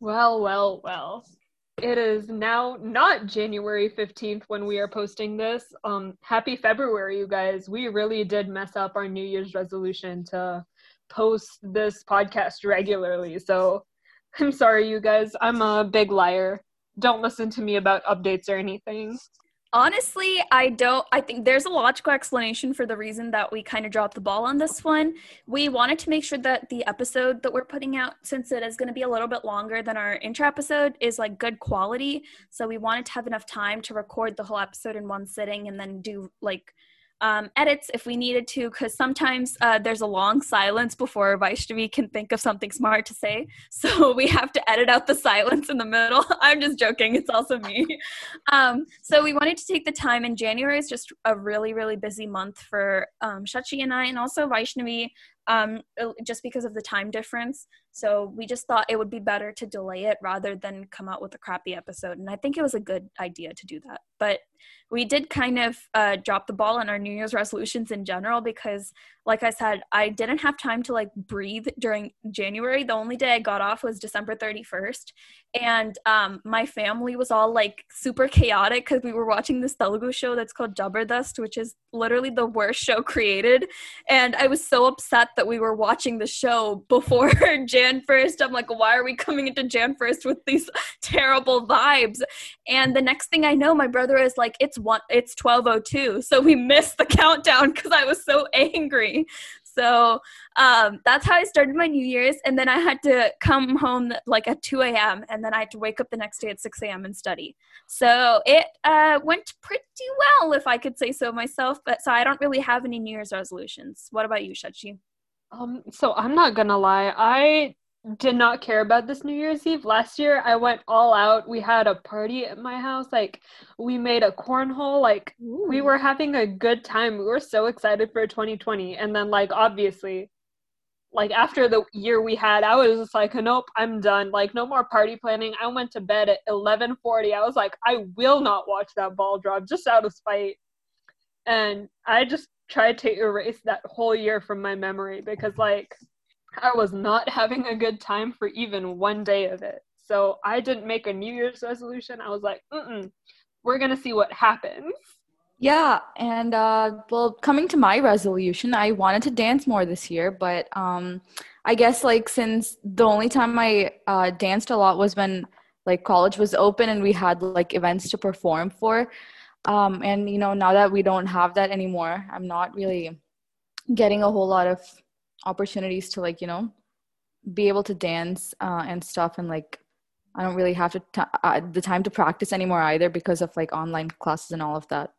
Well, well, well. It is now not January 15th when we are posting this. Um happy February, you guys. We really did mess up our New Year's resolution to post this podcast regularly. So I'm sorry you guys. I'm a big liar. Don't listen to me about updates or anything. Honestly, I don't. I think there's a logical explanation for the reason that we kind of dropped the ball on this one. We wanted to make sure that the episode that we're putting out, since it is going to be a little bit longer than our intro episode, is like good quality. So we wanted to have enough time to record the whole episode in one sitting and then do like um, edits if we needed to, because sometimes uh, there's a long silence before Vaishnavi can think of something smart to say. So we have to edit out the silence in the middle. I'm just joking, it's also me. Um, so we wanted to take the time, and January is just a really, really busy month for um, Shachi and I, and also Vaishnavi um, just because of the time difference. So we just thought it would be better to delay it rather than come out with a crappy episode. And I think it was a good idea to do that. But we did kind of uh, drop the ball on our New Year's resolutions in general because, like I said, I didn't have time to like breathe during January. The only day I got off was December 31st. And um, my family was all like super chaotic because we were watching this Telugu show that's called Jabardasth, which is literally the worst show created. And I was so upset that we were watching the show before Jan 1st. I'm like, why are we coming into Jan 1st with these terrible vibes? And the next thing I know, my brother is like, it's one, it's 12:02. So we missed the countdown because I was so angry. So um, that's how I started my New Year's. And then I had to come home like at 2 a.m. and then I had to wake up the next day at 6 a.m. and study. So it uh, went pretty well, if I could say so myself. But so I don't really have any New Year's resolutions. What about you, Shachi? Um, so I'm not gonna lie, I did not care about this New Year's Eve. Last year I went all out. We had a party at my house. Like we made a cornhole. Like Ooh. we were having a good time. We were so excited for 2020. And then like obviously like after the year we had, I was just like, nope, I'm done. Like no more party planning. I went to bed at 11:40. I was like, I will not watch that ball drop just out of spite. And I just tried to erase that whole year from my memory because like I was not having a good time for even one day of it. So I didn't make a New Year's resolution. I was like, mm we're gonna see what happens. Yeah, and uh, well, coming to my resolution, I wanted to dance more this year, but um, I guess like since the only time I uh, danced a lot was when like college was open and we had like events to perform for, um, and you know now that we don't have that anymore, I'm not really getting a whole lot of opportunities to like you know be able to dance uh, and stuff and like i don't really have to t- uh, the time to practice anymore either because of like online classes and all of that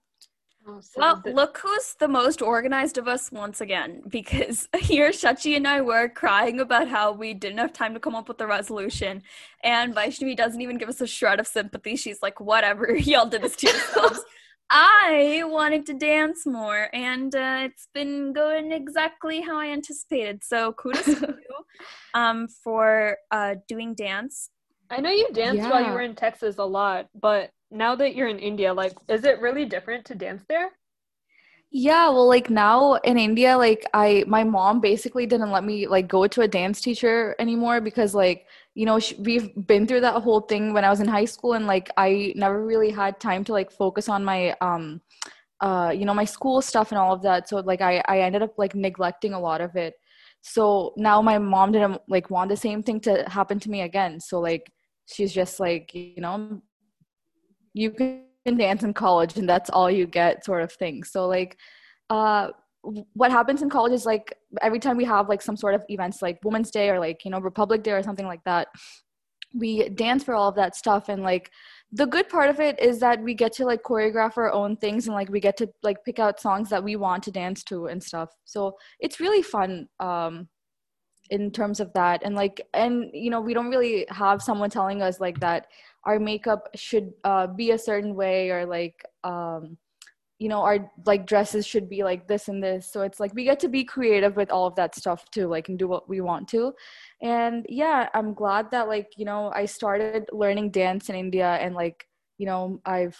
oh, well, look who's the most organized of us once again, because here Shachi and I were crying about how we didn't have time to come up with a resolution, and Vaishnavi doesn't even give us a shred of sympathy. She's like, whatever, y'all did this to yourselves. I wanted to dance more, and uh, it's been going exactly how I anticipated. So kudos to you um, for uh, doing dance. I know you danced yeah. while you were in Texas a lot, but now that you're in India, like, is it really different to dance there? Yeah, well, like now in India, like I, my mom basically didn't let me like go to a dance teacher anymore because like you know sh- we've been through that whole thing when i was in high school and like i never really had time to like focus on my um uh you know my school stuff and all of that. So like i i ended up like neglecting a lot of it. So now my mom didn't like want the same thing to happen to me again. So like she's just like you know you can dance in college and that's all you get sort of thing. So like uh what happens in college is like every time we have like some sort of events like women's day or like you know republic day or something like that we dance for all of that stuff. And like the good part of it is that we get to like choreograph our own things and like we get to like pick out songs that we want to dance to and stuff. So it's really fun um in terms of that. And like and you know we don't really have someone telling us like that our makeup should uh, be a certain way or like um you know our like dresses should be like this and this. So it's like we get to be creative with all of that stuff too like and do what we want to. And yeah i'm glad that like you know i started learning dance in india and like you know i've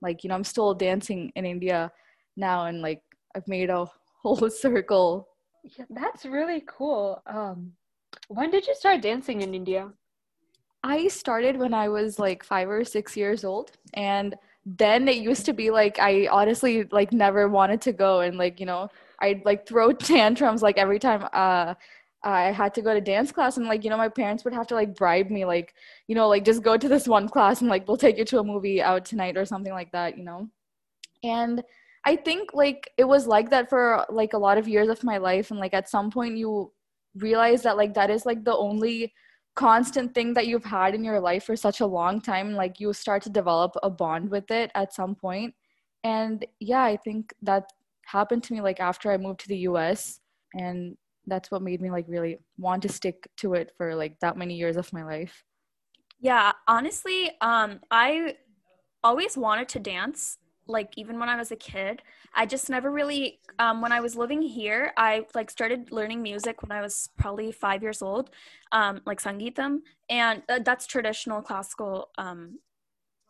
like you know i'm still dancing in india now and like i've made a whole circle. Yeah that's really cool. Um when did you start dancing in india? I started when I was like five or six years old, and then it used to be like I honestly like never wanted to go, and like you know I'd like throw tantrums like every time uh I had to go to dance class and like you know my parents would have to like bribe me like you know like just go to this one class and like we'll take you to a movie out tonight or something like that you know? And I think like it was like that for like a lot of years of my life and like at some point you realize that like that is like the only constant thing that you've had in your life for such a long time like you start to develop a bond with it at some point. And yeah i think that happened to me like after i moved to the us and that's what made me like really want to stick to it for like that many years of my life. Yeah honestly um i always wanted to dance like even when I was a kid. I just never really um, when I was living here, I like started learning music when I was probably five years old, um, like sangeetam, and uh, that's traditional classical um,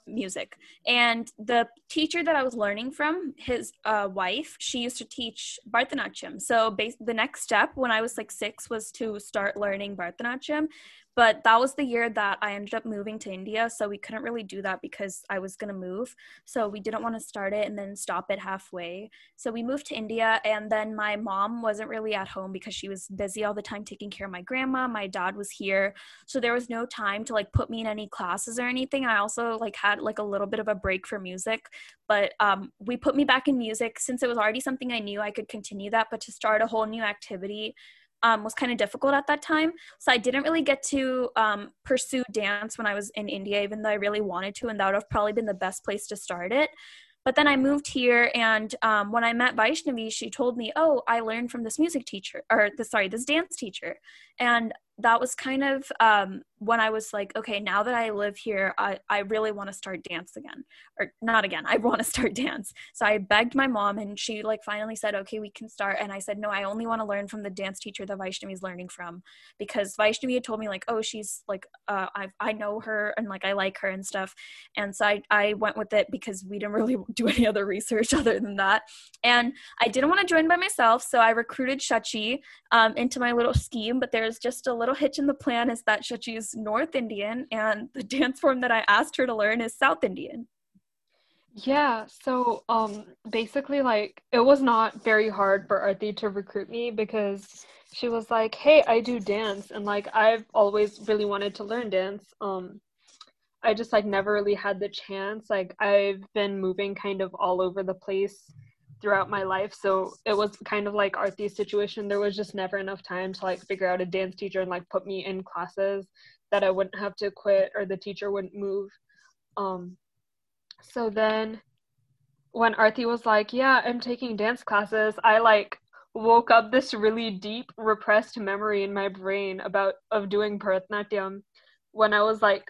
music. And the teacher that I was learning from, his uh, wife, she used to teach Bharatanatyam. So bas- the next step when I was like six was to start learning Bharatanatyam, but that was the year that I ended up moving to India. So we couldn't really do that because I was going to move. So we didn't want to start it and then stop it halfway. So we moved to India. And then my mom wasn't really at home because she was busy all the time taking care of my grandma. My dad was here. So there was no time to like put me in any classes or anything. I also like had like a little bit of a break for music. But um, we put me back in music since it was already something I knew I could continue that. But to start a whole new activity, um, was kind of difficult at that time. So I didn't really get to um, pursue dance when I was in India, even though I really wanted to, and that would have probably been the best place to start it. But then I moved here, and um, when I met Vaishnavi, she told me, "Oh, I learned from this music teacher, or the sorry, this dance teacher," and that was kind of um, when I was like, okay, now that I live here, I, I really want to start dance again. Or not again, I want to start dance. So I begged my mom and she like finally said, okay, we can start. And I said, no, I only want to learn from the dance teacher that Vaishnavi is learning from because Vaishnavi had told me like, oh, she's like, uh, I, I know her and like I like her and stuff. And so I, I went with it because we didn't really do any other research other than that. And I didn't want to join by myself. So I recruited Shachi um, into my little scheme, but there's just a little hitch in the plan is that Shachi is North Indian, and the dance form that I asked her to learn is South Indian. Yeah, so um basically like it was not very hard for Arti to recruit me because she was like, "Hey, I do dance and like I've always really wanted to learn dance." Um I just like never really had the chance. Like I've been moving kind of all over the place throughout my life. So it was kind of like Arti's situation. There was just never enough time to like figure out a dance teacher and like put me in classes that I wouldn't have to quit or the teacher wouldn't move. Um, so then when Arti was like, Yeah, I'm taking dance classes, I like woke up this really deep repressed memory in my brain about of doing Bharatanatyam when I was like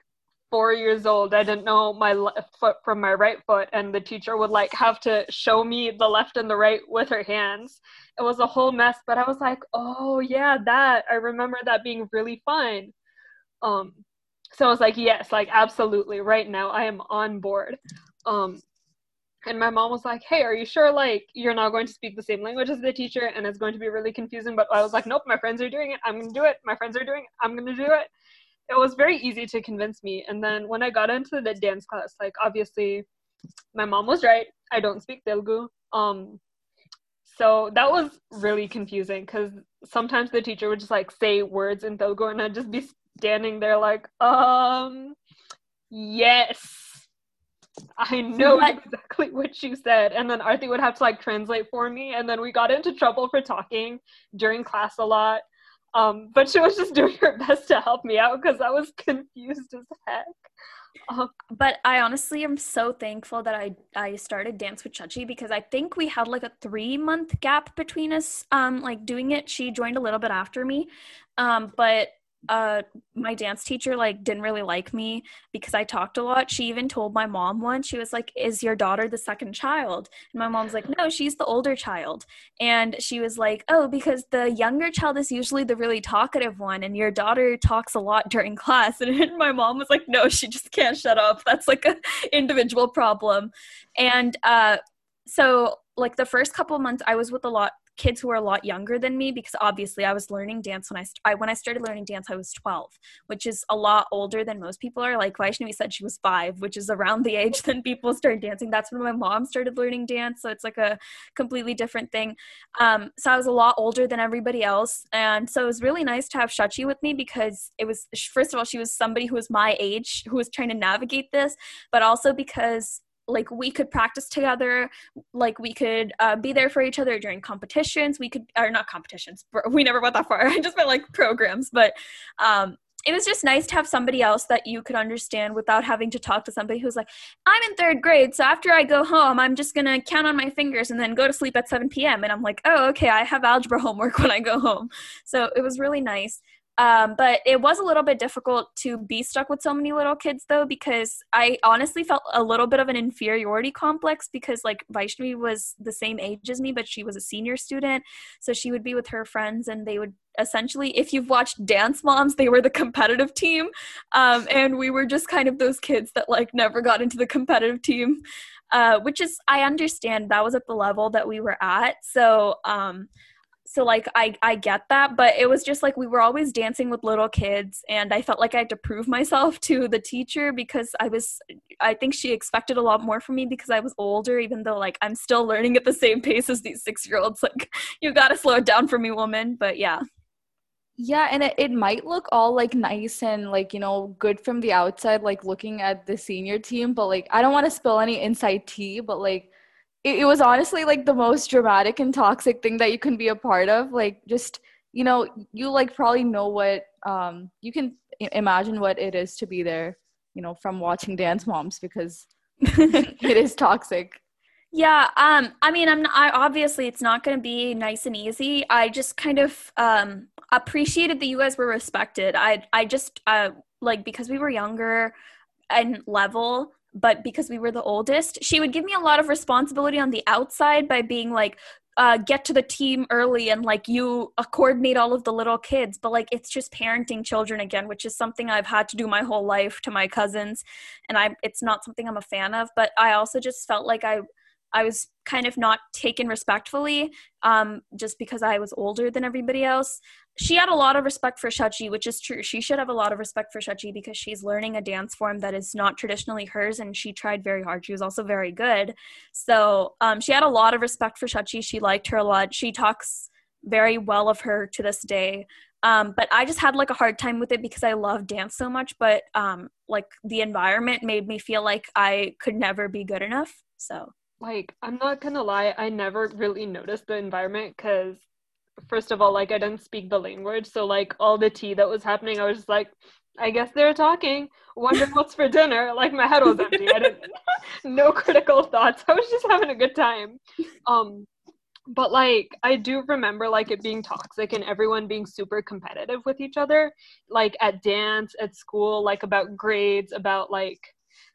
four years old, I didn't know my left foot from my right foot, and the teacher would like have to show me the left and the right with her hands. It was a whole mess, but I was like, oh yeah, that I remember that being really fun. Um, so I was like, yes, like absolutely, right now I am on board. Um, and my mom was like, hey, are you sure like you're not going to speak the same language as the teacher and it's going to be really confusing? But I was like, nope, my friends are doing it. I'm gonna do it. My friends are doing it. I'm gonna do it it was very easy to convince me. And then when I got into the dance class, like obviously my mom was right. I don't speak Telugu. Um so that was really confusing because sometimes the teacher would just like say words in Telugu and I'd just be standing there like, um yes. I know exactly what you said. And then Arti would have to like translate for me. And then we got into trouble for talking during class a lot. Um, but she was just doing her best to help me out because I was confused as heck. Um, but I honestly am so thankful that I I started dance with Shachi because I think we had like a three month gap between us um like doing it. She joined a little bit after me, um but uh my dance teacher like didn't really like me because I talked a lot. She even told my mom once, she was like, Is your daughter the second child? And my mom's like, No, she's the older child. And she was like, Oh, because the younger child is usually the really talkative one, and your daughter talks a lot during class. And my mom was like, No, she just can't shut up. That's like a individual problem. And uh so like the first couple months I was with a lot kids who were a lot younger than me because obviously I was learning dance when I, st- I when I started learning dance I was 12, which is a lot older than most people are. Like Vaishnavi said she was 5, which is around the age then people start dancing. That's when my mom started learning dance, so it's like a completely different thing. Um, so I was a lot older than everybody else, and so it was really nice to have Shachi with me because it was first of all she was somebody who was my age who was trying to navigate this, but also because like we could practice together like we could uh, be there for each other during competitions we could or not competitions we never went that far i just meant like programs but um it was just nice to have somebody else that you could understand without having to talk to somebody who's like, I'm in third grade, so after I go home, I'm just gonna count on my fingers and then go to sleep at 7 p.m. And I'm like, oh, okay, I have algebra homework when I go home. So it was really nice. Um, but it was a little bit difficult to be stuck with so many little kids though because i honestly felt a little bit of an inferiority complex because like vaishnavi was the same age as me but she was a senior student. So she would be with her friends and they would essentially if you've watched dance moms they were the competitive team. Um, and we were just kind of those kids that like never got into the competitive team uh, which is i understand that was at the level that we were at. So um, so like I I get that, but it was just like we were always dancing with little kids and I felt like I had to prove myself to the teacher because I was I think she expected a lot more from me because I was older even though like I'm still learning at the same pace as these 6-year-olds like you got to slow it down for me woman, but yeah. Yeah, and it, it might look all like nice and like, you know, good from the outside, like looking at the senior team, but like I don't want to spill any inside tea, but like it, it was honestly like the most dramatic and toxic thing that you can be a part of like just you know you like probably know what um you can imagine what it is to be there you know from watching dance moms because it is toxic. Yeah um i mean i'm not, I, obviously it's not going to be nice and easy. I just kind of um appreciated that you guys were respected. I i just uh like because we were younger and level but because we were the oldest, she would give me a lot of responsibility on the outside by being like, uh, get to the team early and like you uh, coordinate all of the little kids. But like it's just parenting children again which is something i've had to do my whole life to my cousins. And i it's not something i'm a fan of but i also just felt like i I was kind of not taken respectfully um, just because I was older than everybody else. She had a lot of respect for Shachi, which is true. She should have a lot of respect for Shachi because she's learning a dance form that is not traditionally hers and she tried very hard. She was also very good. So um, she had a lot of respect for Shachi. She liked her a lot. She talks very well of her to this day. Um, but I just had like a hard time with it because I love dance so much. But um, like the environment made me feel like I could never be good enough. So like i'm not gonna lie i never really noticed the environment because first of all like i didn't speak the language. So like all the tea that was happening i was just like i guess they're talking. Wonder what's for dinner. Like my head was empty. I didn't no critical thoughts. I was just having a good time. Um but like i do remember like it being toxic and everyone being super competitive with each other like at dance at school like about grades about like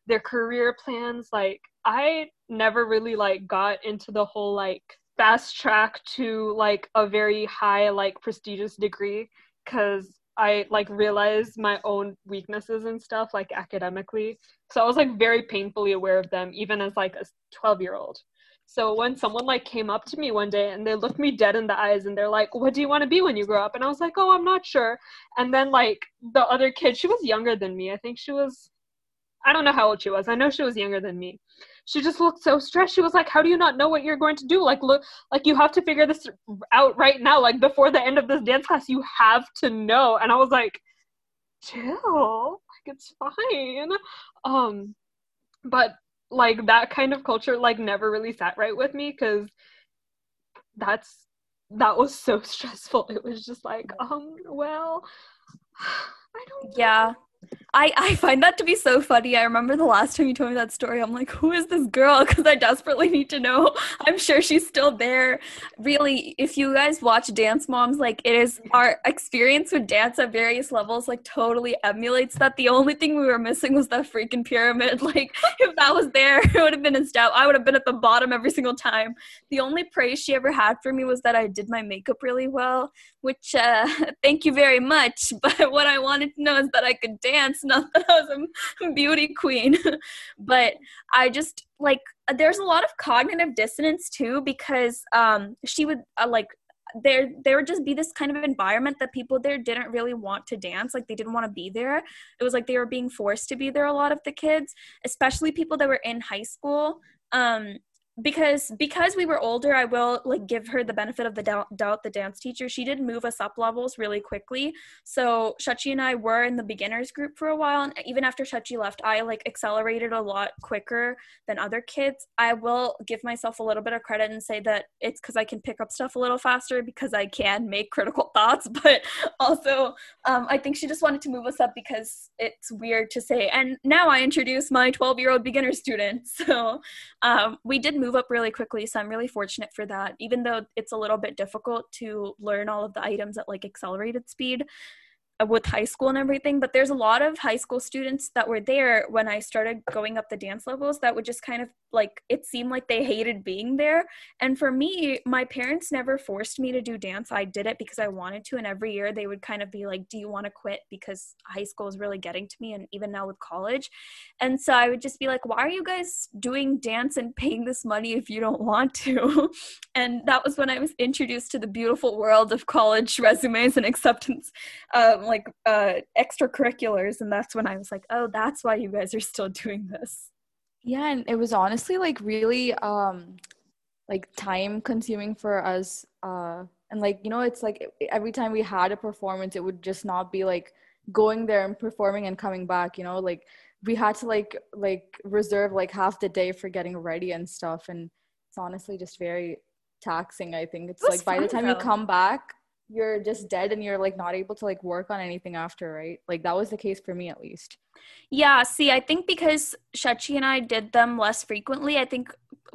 their career plans. Like i never really like got into the whole like fast track to like a very high like prestigious degree because I like realized my own weaknesses and stuff like academically. So I was like very painfully aware of them even as like a 12 year old. So when someone like came up to me one day and they looked me dead in the eyes and they're like, "What do you want to be when you grow up?" and I was like, "Oh, I'm not sure." And then like the other kid, she was younger than me. I think she was I don't know how old she was. I know she was younger than me she just looked so stressed. She was like how do you not know what you're going to do? Like look like you have to figure this out right now. Like before the end of this dance class you have to know. And i was like chill. Like it's fine. Um but like that kind of culture like never really sat right with me because that's that was so stressful. It was just like um well i don't know. yeah I, I find that to be so funny. I remember the last time you told me that story, I'm like, who is this girl? Because I desperately need to know. I'm sure she's still there. Really, if you guys watch Dance Moms, like it is our experience with dance at various levels, like totally emulates that. The only thing we were missing was that freaking pyramid. Like, if that was there, it would have been a step. I would have been at the bottom every single time. The only praise she ever had for me was that I did my makeup really well, which, uh, thank you very much. But what I wanted to know is that I could dance dance, not that I was a beauty queen. but I just like there's a lot of cognitive dissonance too because um, she would uh, like there there would just be this kind of environment that people there didn't really want to dance like they didn't want to be there it was like they were being forced to be there a lot of the kids especially people that were in high school um because because we were older i will like give her the benefit of the doubt, the dance teacher. She did move us up levels really quickly. So shachi and i were in the beginners group for a while and even after shachi left i like accelerated a lot quicker than other kids. I will give myself a little bit of credit and say that it's because i can pick up stuff a little faster because i can make critical thoughts but also um, i think she just wanted to move us up because it's weird to say. And now i introduce my 12 year old beginner student. So um, we did move move up really quickly so i'm really fortunate for that even though it's a little bit difficult to learn all of the items at like accelerated speed with high school and everything but there's a lot of high school students that were there when i started going up the dance levels that would just kind of like it seemed like they hated being there. And for me my parents never forced me to do dance. I did it because i wanted to and every year they would kind of be like do you want to quit? Because high school is really getting to me and even now with college. And so i would just be like why are you guys doing dance and paying this money if you don't want to? And that was when i was introduced to the beautiful world of college resumes and acceptance um, like uh, extracurriculars and that's when i was like oh that's why you guys are still doing this yeah, and it was honestly like really um like time consuming for us uh and like you know it's like every time we had a performance it would just not be like going there and performing and coming back, you know, like we had to like like reserve like half the day for getting ready and stuff and it's honestly just very taxing, I think. It's it like by the time though. you come back, you're just dead and you're like not able to like work on anything after, right? Like that was the case for me at least. Yeah, see, I think because Shachi and I did them less frequently, I think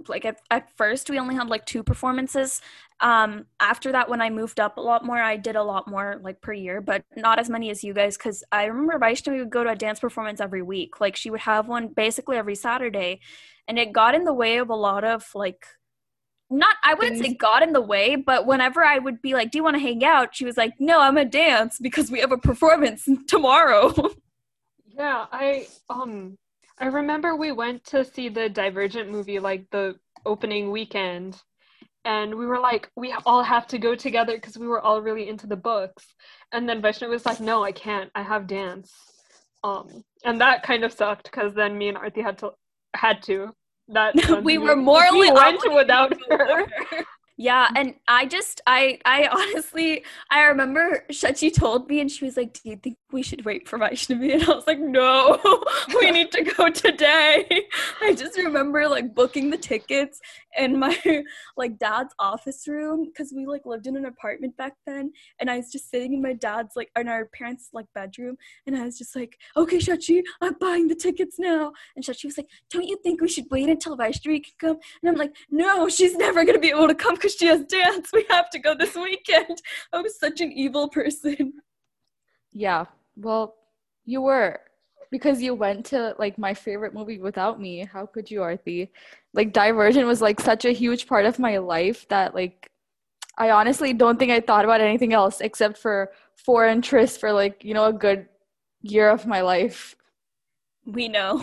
like at, at first we only had like two performances. Um after that when I moved up a lot more, I did a lot more like per year, but not as many as you guys cuz I remember Vaishnavi would go to a dance performance every week. Like she would have one basically every Saturday and it got in the way of a lot of like not I wouldn't say got in the way, but whenever I would be like, "Do you want to hang out?" she was like, "No, I'm a dance because we have a performance tomorrow." yeah, I um I remember we went to see the Divergent movie like the opening weekend and we were like we all have to go together because we were all really into the books and then Vaishnav was like no I can't I have dance um and that kind of sucked because then me and Arti had to had to that we were morally we went without her. Yeah, and I just I I honestly I remember Shachi told me and she was like, "Do you think we should wait for Vaishnavi?" And I was like, "No, we need to go today." I just remember like booking the tickets in my like dad's office room because we like lived in an apartment back then, and I was just sitting in my dad's like in our parents' like bedroom, and I was just like, "Okay, Shachi, I'm buying the tickets now." And Shachi was like, "Don't you think we should wait until Vaishnavi can come?" And I'm like, "No, she's never gonna be able to come." Because she has dance. We have to go this weekend. I was such an evil person. Yeah. Well, you were because you went to like my favorite movie without me. How could you, Arti? Like Divergent was like such a huge part of my life that like I honestly don't think I thought about anything else except for Four and Tris for like, you know, a good year of my life. We know.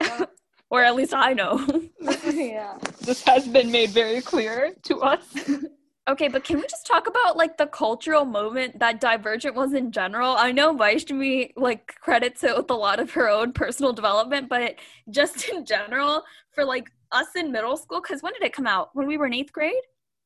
Yeah or at least I know. yeah. This has been made very clear to us. okay, but can we just talk about like the cultural moment that Divergent was in general? I know Vaishnavi like credits it with a lot of her own personal development, but just in general, for like us in middle school, because when did it come out? When we were in eighth grade?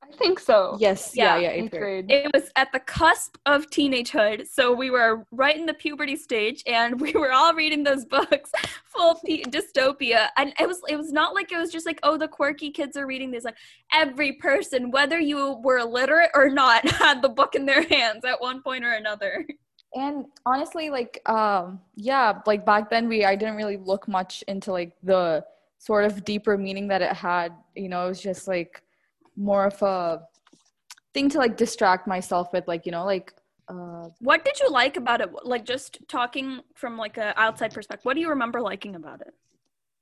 I think so. Yes. Yeah. Yeah. yeah eighth grade. It was at the cusp of teenagehood, so we were right in the puberty stage, and we were all reading those books full of p- dystopia. And it was it was not like it was just like oh the quirky kids are reading this. Like every person, whether you were illiterate or not, had the book in their hands at one point or another. And honestly, like um, yeah, like back then we I didn't really look much into like the sort of deeper meaning that it had. You know, it was just like more of a thing to like distract myself with like you know like uh, what did you like about it? Like just talking from like a outside perspective what do you remember liking about it?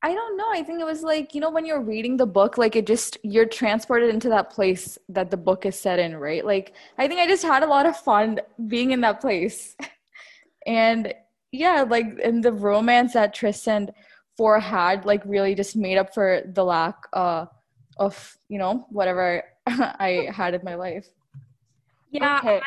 I don't know. I think it was like you know when you're reading the book like it just you're transported into that place that the book is set in right? Like i think i just had a lot of fun being in that place. And yeah, like in the romance that Tris and Four had, like really just made up for the lack uh, of you know whatever I had in my life. Yeah, okay.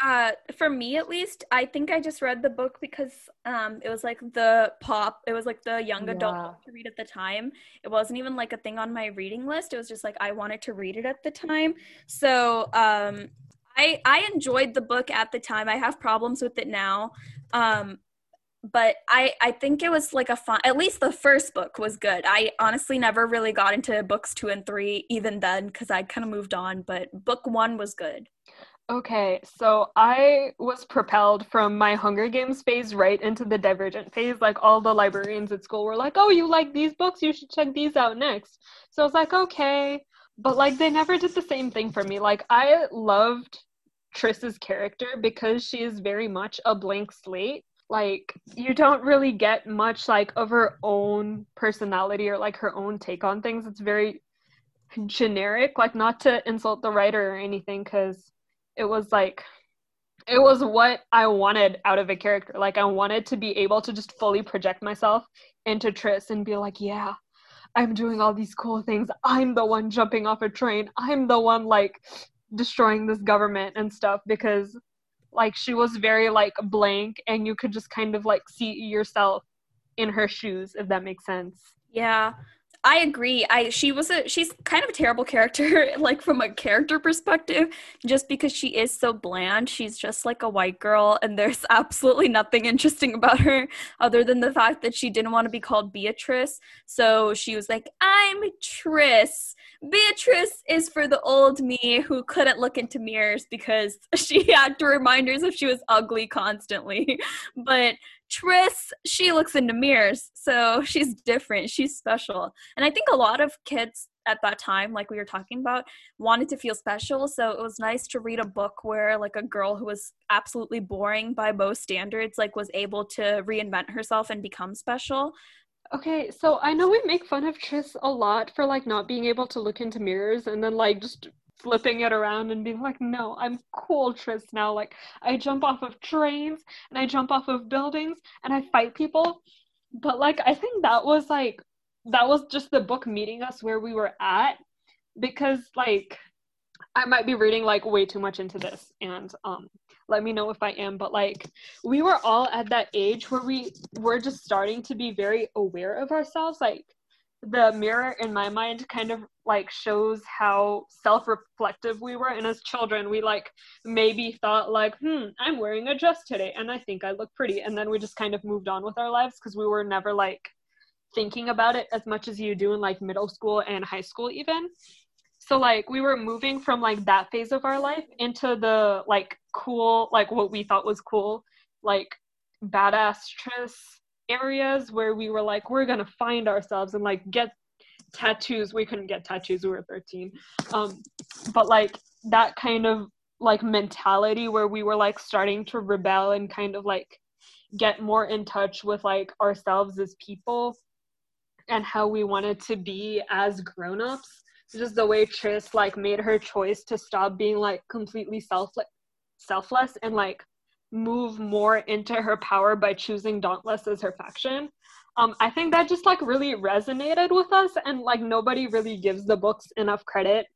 I, uh, for me at least, I think I just read the book because um, it was like the pop, it was like the young adult yeah. to read at the time. It wasn't even like a thing on my reading list. It was just like I wanted to read it at the time. So um, I I enjoyed the book at the time. I have problems with it now. Um, but I I think it was like a fun at least the first book was good. I honestly never really got into books 2 and 3 even then cuz I kind of moved on, but book 1 was good. Okay, so I was propelled from my Hunger Games phase right into the Divergent phase. Like all the librarians at school were like, "Oh, you like these books? You should check these out next." So I was like, "Okay," but like they never did the same thing for me. Like I loved Tris's character because she is very much a blank slate. Like you don't really get much like of her own personality or like her own take on things. It's very generic. Like not to insult the writer or anything, because it was like it was what I wanted out of a character. Like I wanted to be able to just fully project myself into tris and be like, yeah, I'm doing all these cool things. I'm the one jumping off a train. I'm the one like destroying this government and stuff because like she was very like blank and you could just kind of like see yourself in her shoes if that makes sense. Yeah. I agree. I she was a she's kind of a terrible character, like from a character perspective, just because she is so bland. She's just like a white girl, and there's absolutely nothing interesting about her other than the fact that she didn't want to be called Beatrice. So she was like, I'm Tris. Beatrice is for the old me who couldn't look into mirrors because she had to remind herself she was ugly constantly. But Tris, she looks into mirrors, so she's different. She's special. And I think a lot of kids at that time, like we were talking about, wanted to feel special. So it was nice to read a book where like a girl who was absolutely boring by most standards, like was able to reinvent herself and become special. Okay, so I know we make fun of Tris a lot for like not being able to look into mirrors and then like just flipping it around and being like, no, I'm cool, Tris now. Like, I jump off of trains and I jump off of buildings and I fight people. But, like, I think that was like, that was just the book meeting us where we were at because, like, I might be reading like way too much into this and um let me know if I am but like we were all at that age where we were just starting to be very aware of ourselves like the mirror in my mind kind of like shows how self-reflective we were. And as children we like maybe thought like hmm i'm wearing a dress today and i think i look pretty. And then we just kind of moved on with our lives because we were never like thinking about it as much as you do in like middle school and high school even. So like we were moving from like that phase of our life into the like cool like what we thought was cool like badass tris areas where we were like we're gonna find ourselves and like get tattoos. We couldn't get tattoos we were 13 um but like that kind of like mentality where we were like starting to rebel and kind of like get more in touch with like ourselves as people and how we wanted to be as grown-ups just the way Tris like made her choice to stop being like completely selfless selfless and like move more into her power by choosing Dauntless as her faction. Um, I think that just like really resonated with us, and like nobody really gives the books enough credit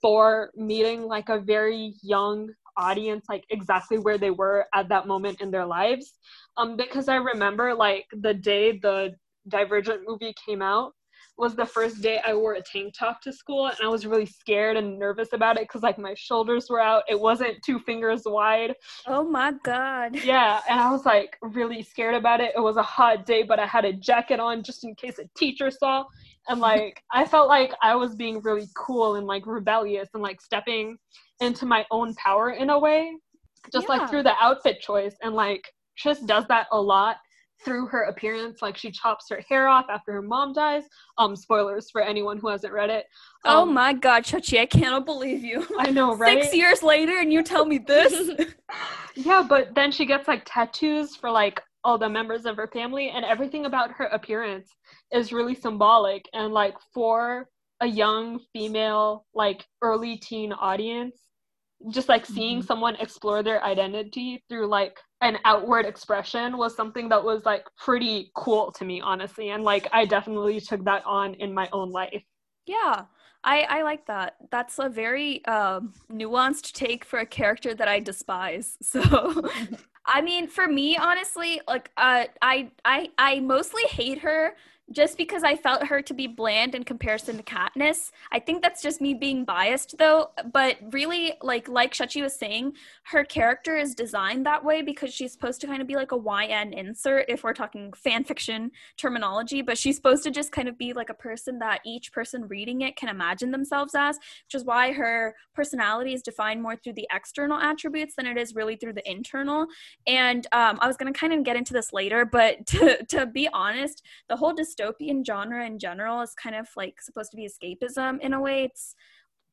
for meeting like a very young audience, like exactly where they were at that moment in their lives. Um, because I remember like the day the Divergent movie came out, was the first day I wore a tank top to school, and I was really scared and nervous about it because like my shoulders were out. It wasn't two fingers wide. Oh my god. Yeah, and I was like really scared about it. It was a hot day, but I had a jacket on just in case a teacher saw. And like I felt like I was being really cool and like rebellious and like stepping into my own power in a way, just yeah. like through the outfit choice. And like Tris does that a lot through her appearance like she chops her hair off after her mom dies. Um spoilers for anyone who hasn't read it. Oh um, oh my god shachi i cannot believe you. I know right? six years later and you tell me this? Yeah but then she gets like tattoos for like all the members of her family and everything about her appearance is really symbolic and like for a young female like early teen audience just like seeing mm-hmm. someone explore their identity through like an outward expression was something that was like pretty cool to me honestly and like i definitely took that on in my own life. Yeah. I i like that. That's a very um, nuanced take for a character that i despise. So i mean for me honestly like uh, i i i mostly hate her just because I felt her to be bland in comparison to Katniss. I think that's just me being biased though, but really like like Shachi was saying, her character is designed that way because she's supposed to kind of be like a YN insert if we're talking fan fiction terminology, but she's supposed to just kind of be like a person that each person reading it can imagine themselves as, which is why her personality is defined more through the external attributes than it is really through the internal. And um, I was going to kind of get into this later, but to, to be honest, the whole dis- dystopian genre in general is kind of like supposed to be escapism in a way. It's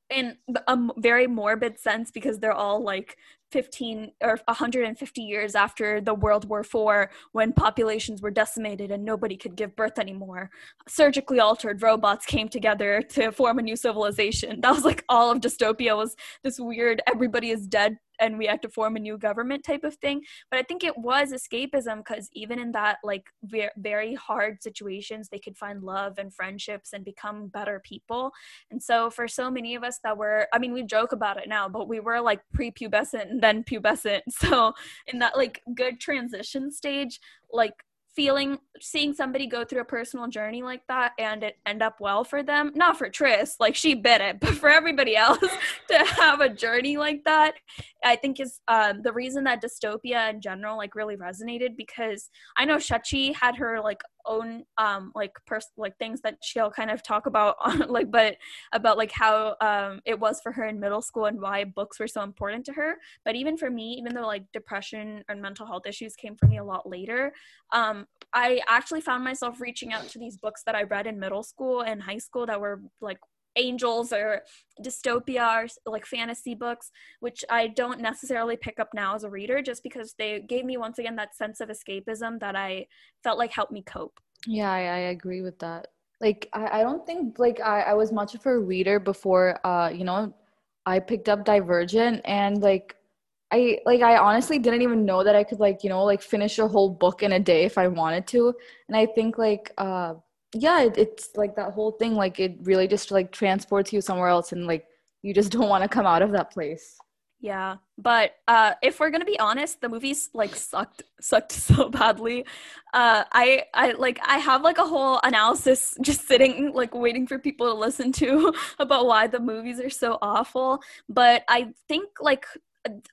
in a very morbid sense because they're all like 15 or 150 years after the World War IV when populations were decimated and nobody could give birth anymore. Surgically altered robots came together to form a new civilization. That was like all of dystopia was this weird everybody is dead and we have to form a new government type of thing. But i think it was escapism because even in that like ve- very hard situations they could find love and friendships and become better people. And so for so many of us that were i mean we joke about it now but we were like prepubescent and then pubescent. So in that like good transition stage like feeling seeing somebody go through a personal journey like that and it end up well for them not for tris like she bit it but for everybody else to have a journey like that i think is um, the reason that dystopia in general like really resonated because i know shachi had her like own um like pers- like things that she'll kind of talk about on like but about like how um it was for her in middle school and why books were so important to her. But even for me even though like depression and mental health issues came for me a lot later um i actually found myself reaching out to these books that i read in middle school and high school that were like angels or dystopia or like fantasy books which i don't necessarily pick up now as a reader just because they gave me once again that sense of escapism that i felt like helped me cope yeah i, I agree with that like I, I don't think like I, I was much of a reader before uh you know i picked up divergent and like I like I honestly didn't even know that I could like, you know, like finish a whole book in a day if I wanted to. And I think like uh yeah it, it's like that whole thing like it really just like transports you somewhere else and like you just don't want to come out of that place. Yeah but uh if we're gonna be honest the movies like sucked sucked so badly. Uh i i like i have like a whole analysis just sitting like waiting for people to listen to about why the movies are so awful. But i think like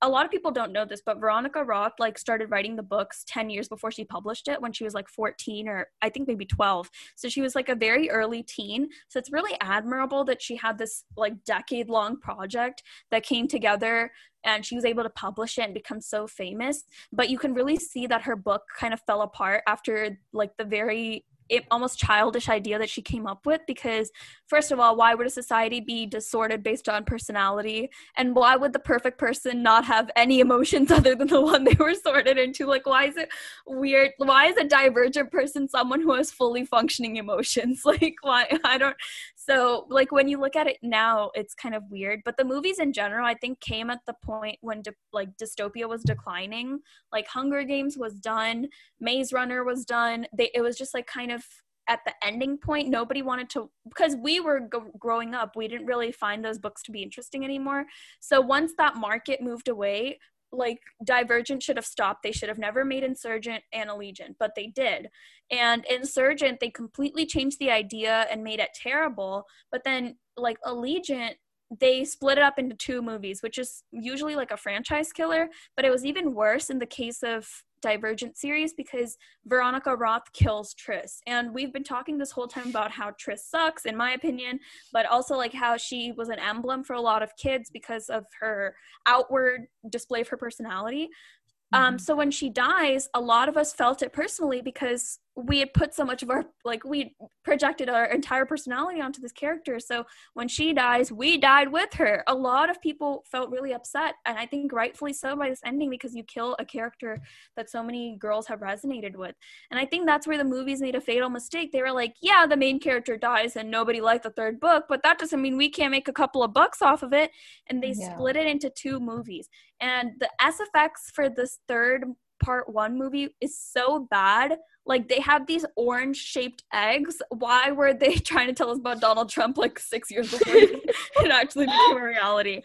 a lot of people don't know this, but Veronica Roth like started writing the books 10 years before she published it when she was like 14 or I think maybe 12. So she was like a very early teen. So it's really admirable that she had this like decade long project that came together and she was able to publish it and become so famous. But you can really see that her book kind of fell apart after like the very it, almost childish idea that she came up with because first of all why would a society be distorted based on personality? And why would the perfect person not have any emotions other than the one they were sorted into? Like why is it weird? Why is a divergent person someone who has fully functioning emotions? Like why i don't so like when you look at it now it's kind of weird but the movies in general i think came at the point when di- like dystopia was declining. Like hunger games was done maze runner was done. They it was just like kind of at the ending point. Nobody wanted to because we were g- growing up we didn't really find those books to be interesting anymore. So once that market moved away like divergent should have stopped. They should have never made insurgent and allegiant but they did. And insurgent they completely changed the idea and made it terrible but then like allegiant they split it up into two movies which is usually like a franchise killer but it was even worse in the case of Divergent series because Veronica Roth kills Tris. And we've been talking this whole time about how Tris sucks, in my opinion, but also like how she was an emblem for a lot of kids because of her outward display of her personality. Um, mm-hmm. Um, so when she dies, a lot of us felt it personally because we had put so much of our like we projected our entire personality onto this character. So when she dies we died with her. A lot of people felt really upset and i think rightfully so by this ending because you kill a character that so many girls have resonated with. And i think that's where the movies made a fatal mistake. They were like yeah the main character dies and nobody liked the third book but that doesn't mean we can't make a couple of bucks off of it. And they yeah. split it into two movies. And the sfx for this third part one movie is so bad. Like they have these orange shaped eggs. Why were they trying to tell us about Donald Trump like six years before it actually became a reality?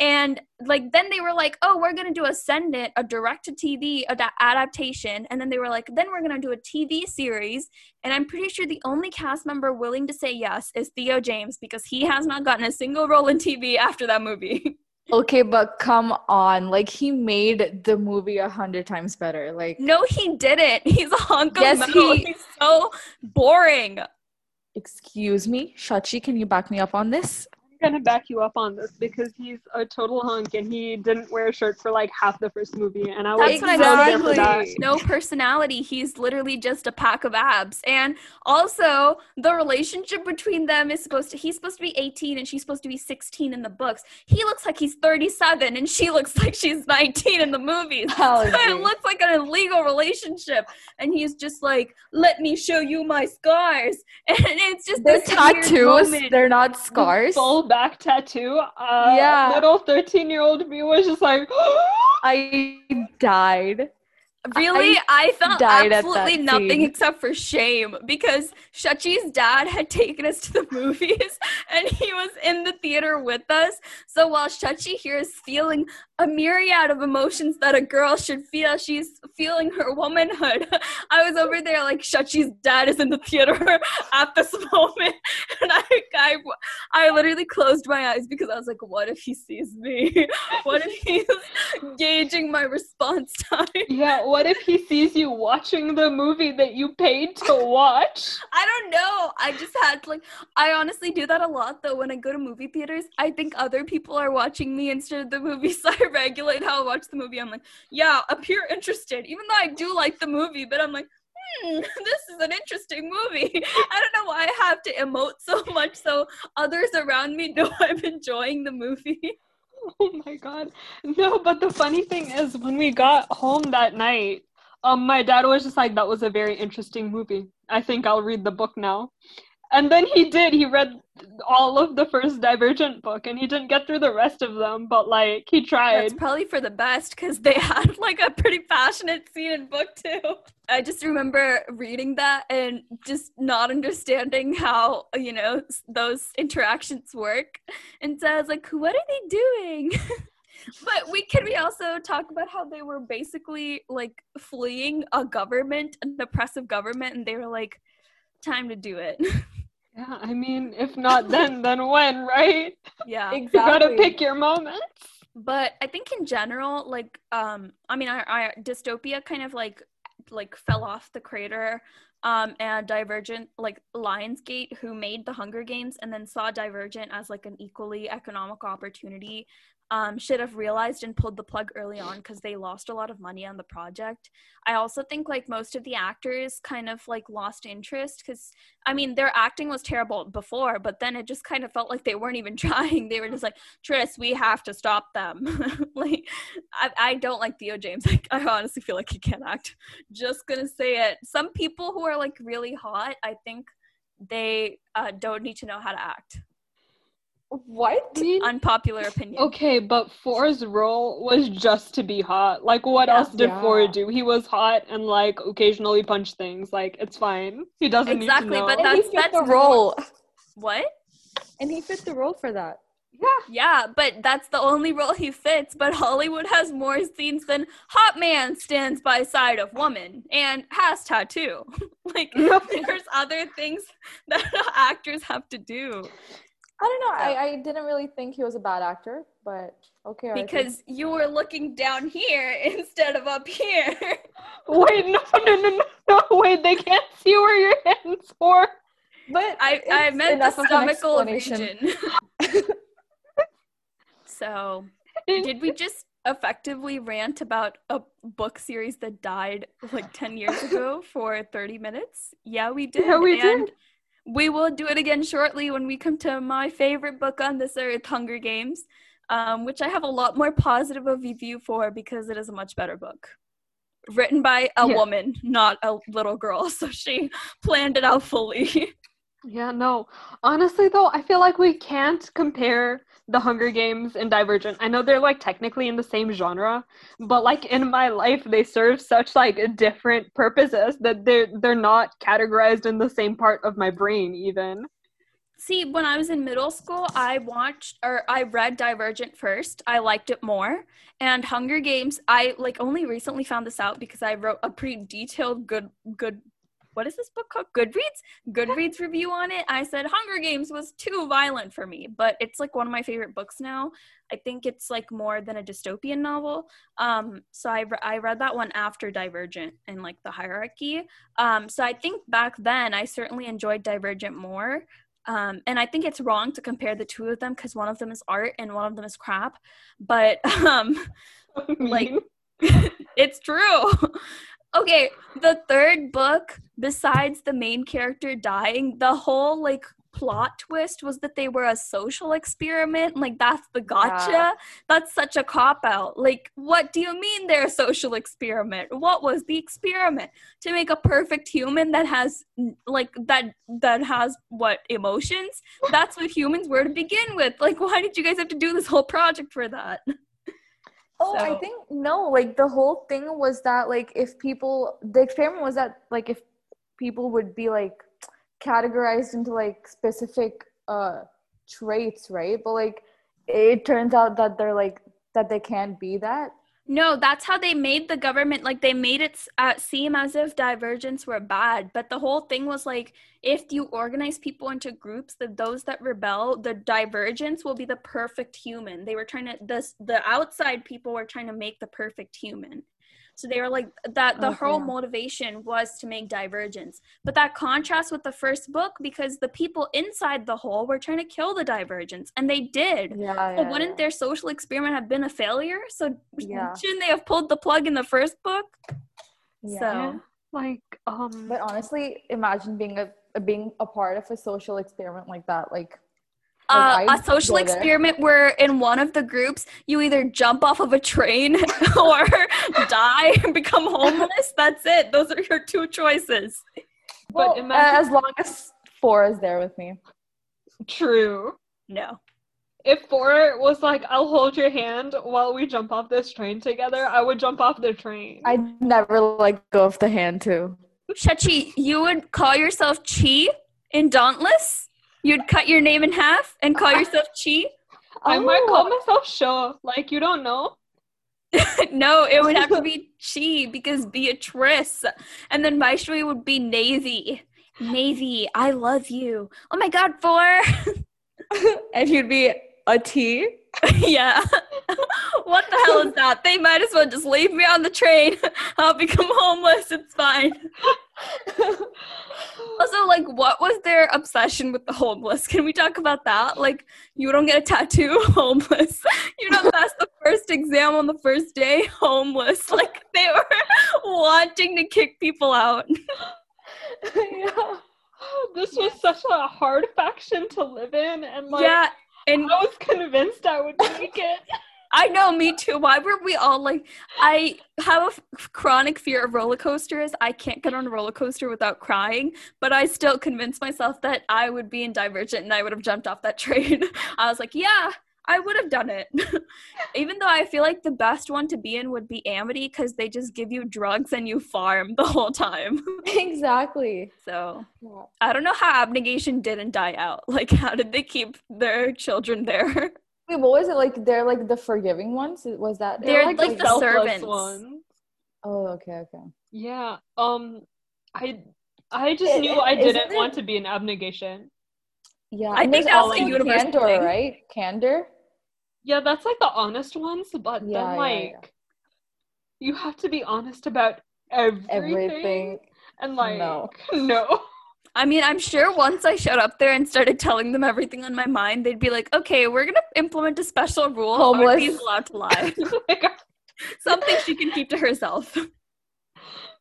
And like then they were like, oh, we're gonna do Ascendant, a direct to TV ad- adaptation, and then they were like, then we're gonna do a TV series. And I'm pretty sure the only cast member willing to say yes is Theo James because he has not gotten a single role in TV after that movie. Okay, but come on. Like he made the movie a hundred times better. Like No, he didn't. He's a hunk of Yes, metal. he- He's so boring. excuse me, Shachi, can you back me up on this? I'm gonna back you up on this because he's a total hunk and he didn't wear a shirt for like half the first movie, and I was That's what I so mean. there. Exactly. No personality. He's literally just a pack of abs. And also, the relationship between them is supposed to, he's supposed to be 18 and she's supposed to be 16 in the books. He looks like he's 37 and she looks like she's 19 in the movies. I'll So it looks like an illegal relationship. And he's just like, let me show you my scars. And it's just They're this weird tattoos, moment. they're not scars. Full back tattoo. Uh, Yeah. Little 13 year old me was just like, I died. Really, I, felt absolutely nothing scene. except for shame because Shachi's dad had taken us to the movies and he was in the theater with us. So while Shachi here is feeling a myriad of emotions that a girl should feel, she's feeling her womanhood. I was over there like Shachi's dad is in the theater at this moment, and I, I, I literally closed my eyes because I was like, what if he sees me? What if he's gauging my response time? yeah, what if he sees you watching the movie that you paid to watch? I don't know. I just had to, like I honestly do that a lot though when I go to movie theaters. I think other people are watching me instead of the movie, so I regulate how I watch the movie. I'm like, yeah, appear interested, even though I do like the movie, but I'm like, hmm, this is an interesting movie. I don't know why I have to emote so much so others around me know I'm enjoying the movie. Oh my god. No, but the funny thing is when we got home that night, um my dad was just like that was a very interesting movie. I think I'll read the book now. And then he did. He read all of the first Divergent book and he didn't get through the rest of them, but like he tried. That's probably for the best because they had like a pretty passionate scene in book two. I just remember reading that and just not understanding how, you know, those interactions work. And so I was like, what are they doing? but we can we also talk about how they were basically like fleeing a government, an oppressive government, and they were like, time to do it. Yeah, I mean, if not then, then when, right? yeah. Exactly. You gotta pick your moments. but i think in general like um i mean our, our dystopia kind of like like fell off the crater um and divergent like lionsgate who made the hunger games and then saw divergent as like an equally economic opportunity um should have realized and pulled the plug early on because they lost a lot of money on the project i also think like most of the actors kind of like lost interest because i mean their acting was terrible before but then it just kind of felt like they weren't even trying they were just like Tris, we have to stop them. like, I, I don't like Theo James. Like, I honestly feel like he can't act. Just gonna say it. Some people who are like really hot, I think they uh, don't need to know how to act. What? Mean, Unpopular opinion. Okay, but Four's role was just to be hot. Like, what Yeah. else did Yeah. Four do? He was hot and like occasionally punched things. Like, it's fine. He doesn't Exactly, need to know. but And that's- he fit the role. What? And he fit the role for that. Yeah. Yeah, but that's the only role he fits. But Hollywood has more scenes than Hot Man stands by side of woman and has tattoo. like, there's other things that actors have to do. I don't know. I, I didn't really think he was a bad actor, but okay. Arti. Because you were looking down here instead of up here. Wait, no, no, no, no, no, wait, they can't see where your hands were. but I, I meant the stomachal region. so, did we just effectively rant about a book series that died like 10 years ago for 30 minutes? Yeah, we did. Yeah, we and did. We will do it again shortly when we come to my favorite book on this earth, Hunger Games, um, which I have a lot more positive of review for because it is a much better book. Written by a Yeah. woman, not a little girl, so she planned it out fully. Yeah, no. Honestly, though, I feel like we can't compare the Hunger Games and Divergent. I know they're like technically in the same genre, but like in my life, they serve such like different purposes that they're they're not categorized in the same part of my brain even. See, when I was in middle school, I watched or I read Divergent first. I liked it more. And Hunger Games, I like only recently found this out because I wrote a pretty detailed good good what is this book called? Goodreads? Goodreads review on it. I said Hunger Games was too violent for me, but it's like one of my favorite books now. I think it's like more than a dystopian novel. Um, so I, re- I read that one after Divergent and like the hierarchy. Um, so I think back then I certainly enjoyed Divergent more. Um, and I think it's wrong to compare the two of them because one of them is art and one of them is crap. But um, like, it's true. Okay, the third book, besides the main character dying, the whole like plot twist was that they were a social experiment. Like that's the gotcha. Yeah. That's such a cop out. Like, what do you mean they're a social experiment? What was the experiment? To make a perfect human that has like that that has what emotions? That's what humans were to begin with. Like, why did you guys have to do this whole project for that? Oh, so. I think no, like the whole thing was that like if people the experiment was that like if people would be like categorized into like specific uh traits, right? But like it turns out that they're like that they can't be that. No, that's how they made the government like they made it uh, seem as if divergence were bad, but the whole thing was like if you organize people into groups, that those that rebel, the divergence will be the perfect human. They were trying to this the outside people were trying to make the perfect human. So they were like that the okay. whole motivation was to make divergence. But that contrasts with the first book because the people inside the hole were trying to kill the divergence and they did. Yeah, so yeah, wouldn't yeah. their social experiment have been a failure? So yeah. shouldn't they have pulled the plug in the first book? Yeah. So like um But honestly, imagine being a being a part of a social experiment like that. Like uh, a social experiment where in one of the groups you either jump off of a train or die and become homeless. That's it. Those are your two choices. Well, but imagine- as long as four is there with me. True. No. If four was like, I'll hold your hand while we jump off this train together, I would jump off the train. I'd never like go off the hand too. Shachi, you would call yourself Chi in Dauntless? You'd cut your name in half and call yourself Chi? I oh. might call oh. myself Shaw. Like, you don't know? no, it would have to be Chi because Beatrice. And then my Shui would be Navy. Navy, I love you. Oh my god, four. and you'd be a T? yeah. what the hell is that? They might as well just leave me on the train. I'll become homeless. It's fine also, like, what was their obsession with the homeless? Can we talk about that? Like, you don't get a tattoo, homeless. You don't pass the first exam on the first day, homeless. Like, they were wanting to kick people out. yeah. This was such a hard faction to live in, and like, yeah, and I was convinced I would make it. I know, me too. Why were we all like? I have a f- chronic fear of roller coasters. I can't get on a roller coaster without crying, but I still convinced myself that I would be in Divergent and I would have jumped off that train. I was like, yeah, I would have done it. Even though I feel like the best one to be in would be Amity because they just give you drugs and you farm the whole time. exactly. So yeah. I don't know how abnegation didn't die out. Like, how did they keep their children there? Wait, what was it like? They're like the forgiving ones. Was that they're, they're like, like the, the servants ones? Oh, okay, okay. Yeah. Um, I I just it, knew I didn't it, want to be an abnegation. Yeah, I think that's the universal candor, thing. right? Candor. Yeah, that's like the honest ones, but yeah, then like yeah, yeah. you have to be honest about everything, everything. and like no. no. I mean, I'm sure once I showed up there and started telling them everything on my mind, they'd be like, "Okay, we're gonna implement a special rule. Homeless. He's allowed to lie. Something she can keep to herself."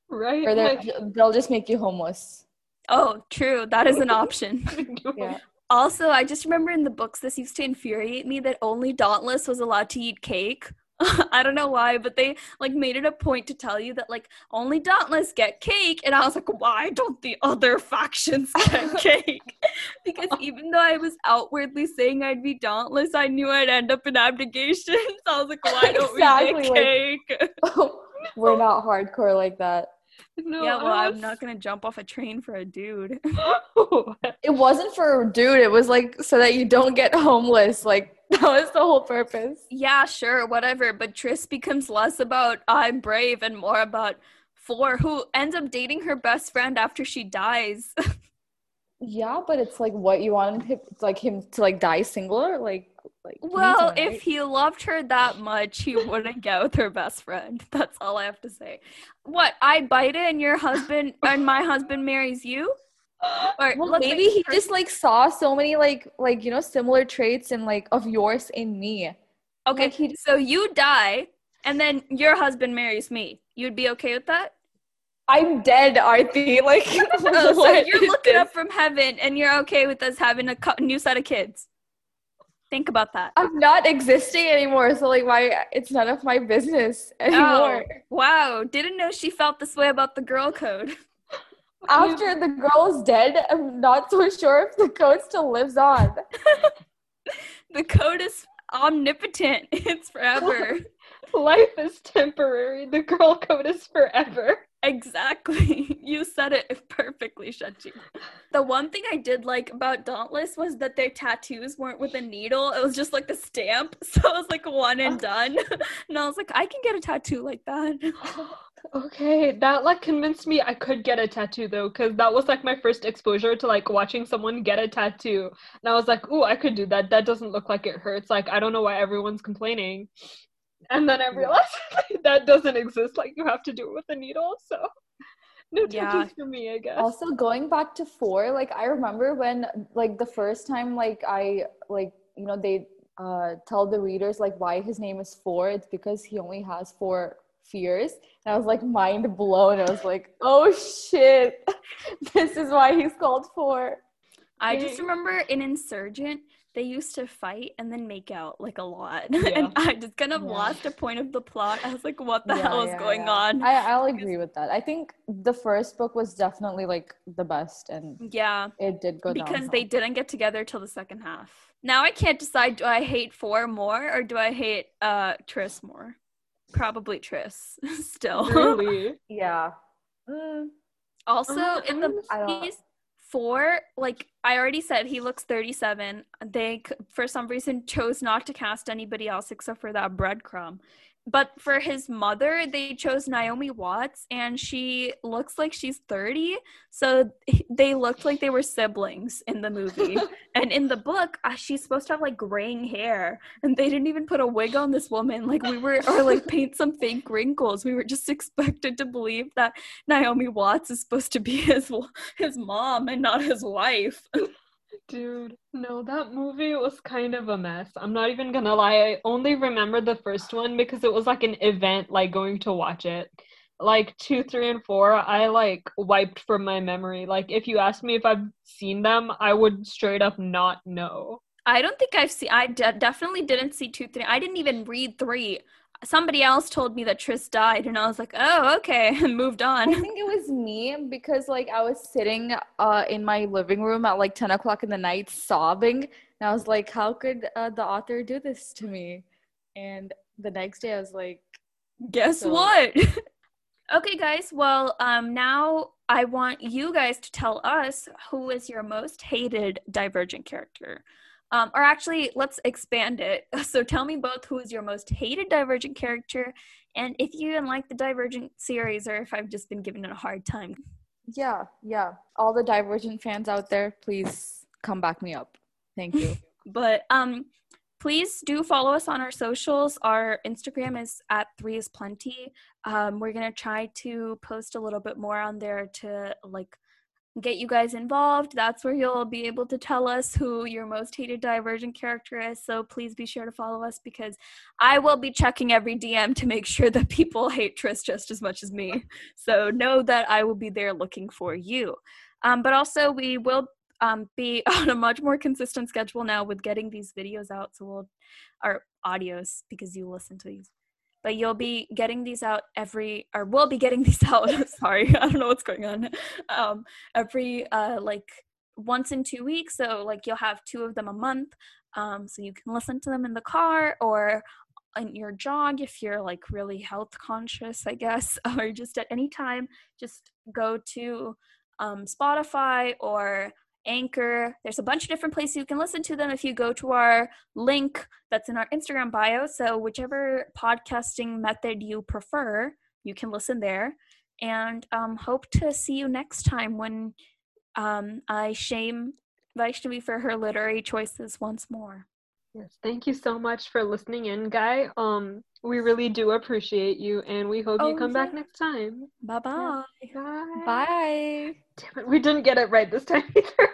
Right. Or like, they'll just make you homeless. Oh, true. That is an option. yeah. Also, I just remember in the books this used to infuriate me that only Dauntless was allowed to eat cake. I don't know why, but they like made it a point to tell you that like only Dauntless get cake, and I was like, why don't the other factions get cake? because even though I was outwardly saying I'd be dauntless, I knew I'd end up in abnegation. So I was like, why don't Exactly, we get cake? We're not hardcore like that. No, yeah, well, I I'm not gonna jump off a train for a dude. It wasn't for a dude. It was like so that you don't get homeless. Like that was the whole purpose. yeah, sure, whatever. But Tris becomes less about I'm brave and more about Four, who ends up dating her best friend after she dies. Yeah, but it's like what you want him, like him to like die single or like like. well, right? if he loved her that much, he wouldn't get with her best friend. That's all I have to say. What? I bite it and your husband and my husband marries you? Or Well, maybe he just like saw so many like like you know similar traits and like of yours in me. Okay, like, he- so you die and then your husband marries me. You'd be okay with that? I'm dead, Arti. Like, Oh, so you're looking this? up from heaven and you're okay with us having a co- new set of kids. Think about that. I'm not existing anymore, so like, why? It's none of my business Oh, anymore. wow. Didn't know she felt this way about the girl code. After the girl's dead, I'm not so sure if the code still lives on. The code is omnipotent. It's forever. Life is temporary. The girl code is forever. Exactly. You said it perfectly, Shachi. The one thing I did like about Dauntless was that their tattoos weren't with a needle. It was just like a stamp. So it was like one and oh. done. And I was like, I can get a tattoo like that. Okay, that like convinced me I could get a tattoo though, because that was like my first exposure to like watching someone get a tattoo. And I was like, ooh, I could do that. That doesn't look like it hurts. Like, I don't know why everyone's complaining. And then I realized that doesn't exist. Like, you have to do it with a needle. So, no Yeah. tattoos for me, I guess. Also, going back to four, like I remember when, like the first time, like I, like you know, they uh tell the readers like why his name is four. It's because he only has four fears, and I was like mind blown. I was like, oh shit, this is why he's called four. I just remember in Insurgent, they used to fight and then make out like a lot. Yeah. and I just kind of Yeah. lost a point of the plot. I was like, what the Yeah, hell is going on? I I'll agree with that. I think the first book was definitely like the best, and yeah. it did go because downhill. they didn't get together till the second half. Now I can't decide do I hate four more or do I hate uh Tris more? Probably Tris still. Really? yeah. Mm, also Uh, in the I four like I already said he looks 37. They for some reason chose not to cast anybody else except for that breadcrumb. But for his mother, they chose Naomi Watts, and she looks like she's 30. So they looked like they were siblings in the movie. and in the book, uh, she's supposed to have like graying hair, and they didn't even put a wig on this woman. Like we were, or like paint some fake wrinkles. We were just expected to believe that Naomi Watts is supposed to be his his mom and not his wife. Dude, no, that movie was kind of a mess. I'm not even gonna lie. I only remember the first one because it was like an event, like going to watch it. Like two, three, and four, I like wiped from my memory. Like, if you asked me if I've seen them, I would straight up not know. I don't think I've seen. I de- definitely didn't see two, three. I didn't even read three. Somebody else told me that Tris died, and I was like, "Oh, okay," and moved on. I think it was me because like I was sitting uh in my living room at like 10 o'clock in the night sobbing and I was like how could uh, the author do this to me and the next day I was like Guess So- what? okay, guys. Well, um, now I want you guys to tell us who is your most hated Divergent character. Um, or actually, let's expand it. So tell me both who is your most hated Divergent character, and if you even like the Divergent series, or if I've just been giving it a hard time. yeah yeah all the divergent fans out there please come back me up thank you But um, please do follow us on our socials. Our Instagram is at three is plenty. Um, we're gonna try to post a little bit more on there to like get you guys involved. That's where you'll be able to tell us who your most hated divergent character is. So please be sure to follow us because I will be checking every DM to make sure that people hate Tris just as much as me. So know that I will be there looking for you. Um, but also we will um, be on a much more consistent schedule now with getting these videos out. So we'll, our audios, because you listen to these, but you'll be getting these out every, or we'll be getting these out. sorry, I don't know what's going on. Um, every uh, like once in two weeks. So, like, you'll have two of them a month. Um, so, you can listen to them in the car or in your jog if you're like really health conscious, I guess, or just at any time. Just go to um, Spotify or Anchor. There's a bunch of different places you can listen to them if you go to our link that's in our Instagram bio. So, whichever podcasting method you prefer, you can listen there. And um, hope to see you next time when um, I shame Vaishnavi for her literary choices once more. Yes, thank you so much for listening in, Guy. Um, we really do appreciate you, and we hope oh, you come yeah. back next time. Bye-bye. Yeah. Bye. Bye. Damn it, we didn't get it right this time either.